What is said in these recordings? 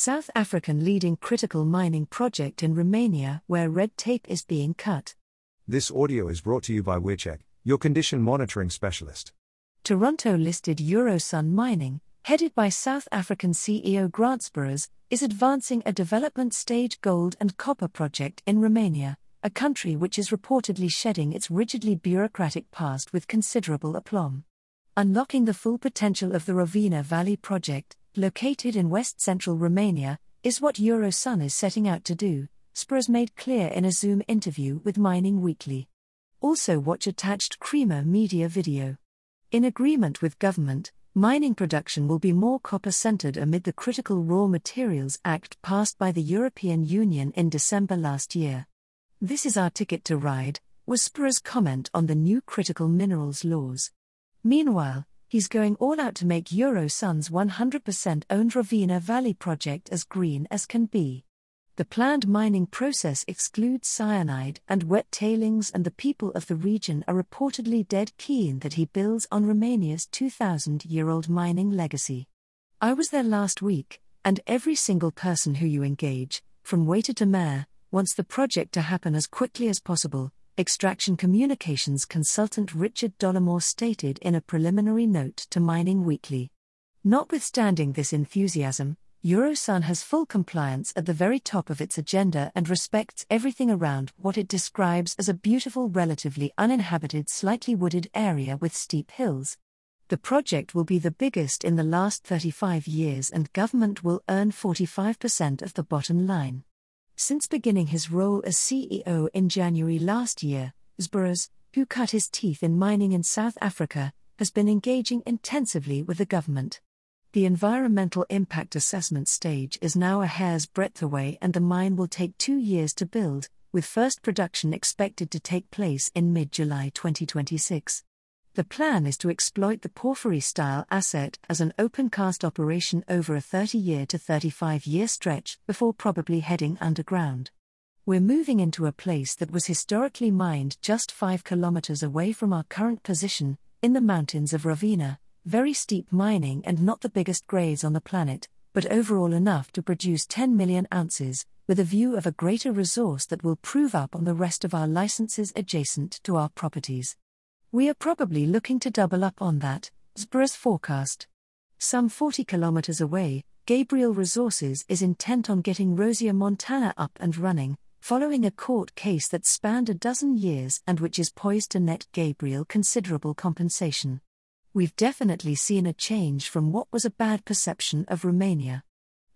South African leading critical mining project in Romania where red tape is being cut. This audio is brought to you by WearCheck, your condition monitoring specialist. Toronto listed Euro Sun Mining, headed by South African CEO Grant Sboros, is advancing a development stage gold and copper project in Romania, a country which is reportedly shedding its rigidly bureaucratic past with considerable aplomb. Unlocking the full potential of the Rovina Valley project, located in west central Romania, is what Euro Sun is setting out to do, Sboros made clear in a Zoom interview with Mining Weekly. Also, watch attached Creamer Media video. In agreement with government, mining production will be more copper centered amid the Critical Raw Materials Act passed by the European Union in December last year. This is our ticket to ride, was Sboros' comment on the new critical minerals laws. Meanwhile, he's going all out to make Euro Sun's 100% owned Rovina Valley project as green as can be. The planned mining process excludes cyanide and wet tailings, and the people of the region are reportedly dead keen that he builds on Romania's 2,000 year old mining legacy. I was there last week, and every single person who you engage, from waiter to mayor, wants the project to happen as quickly as possible, Extraction Communications consultant Richard Dolamore stated in a preliminary note to Mining Weekly. Notwithstanding this enthusiasm, Euro Sun has full compliance at the very top of its agenda and respects everything around what it describes as a beautiful, relatively uninhabited, slightly wooded area with steep hills. The project will be the biggest in the last 35 years, and government will earn 45% of the bottom line. Since beginning his role as CEO in January last year, Sboros, who cut his teeth in mining in South Africa, has been engaging intensively with the government. The environmental impact assessment stage is now a hair's breadth away, and the mine will take two years to build, with first production expected to take place in mid July 2026. The plan is to exploit the porphyry style asset as an open cast operation over a 30 year to 35 year stretch before probably heading underground. We're moving into a place that was historically mined just 5 kilometers away from our current position, in the mountains of Rovina, very steep mining and not the biggest grades on the planet, but overall enough to produce 10 million ounces, with a view of a greater resource that will prove up on the rest of our licenses adjacent to our properties. We are probably looking to double up on that, Sboros forecast. Some 40 kilometers away, Gabriel Resources is intent on getting Rosia Montana up and running, following a court case that spanned a dozen years and which is poised to net Gabriel considerable compensation. We've definitely seen a change from what was a bad perception of Romania.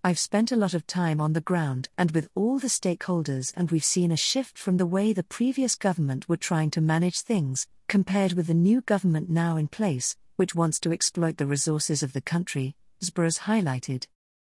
I've spent a lot of time on the ground and with all the stakeholders, and we've seen a shift from the way the previous government were trying to manage things, compared with the new government now in place, which wants to exploit the resources of the country, Sboros highlighted.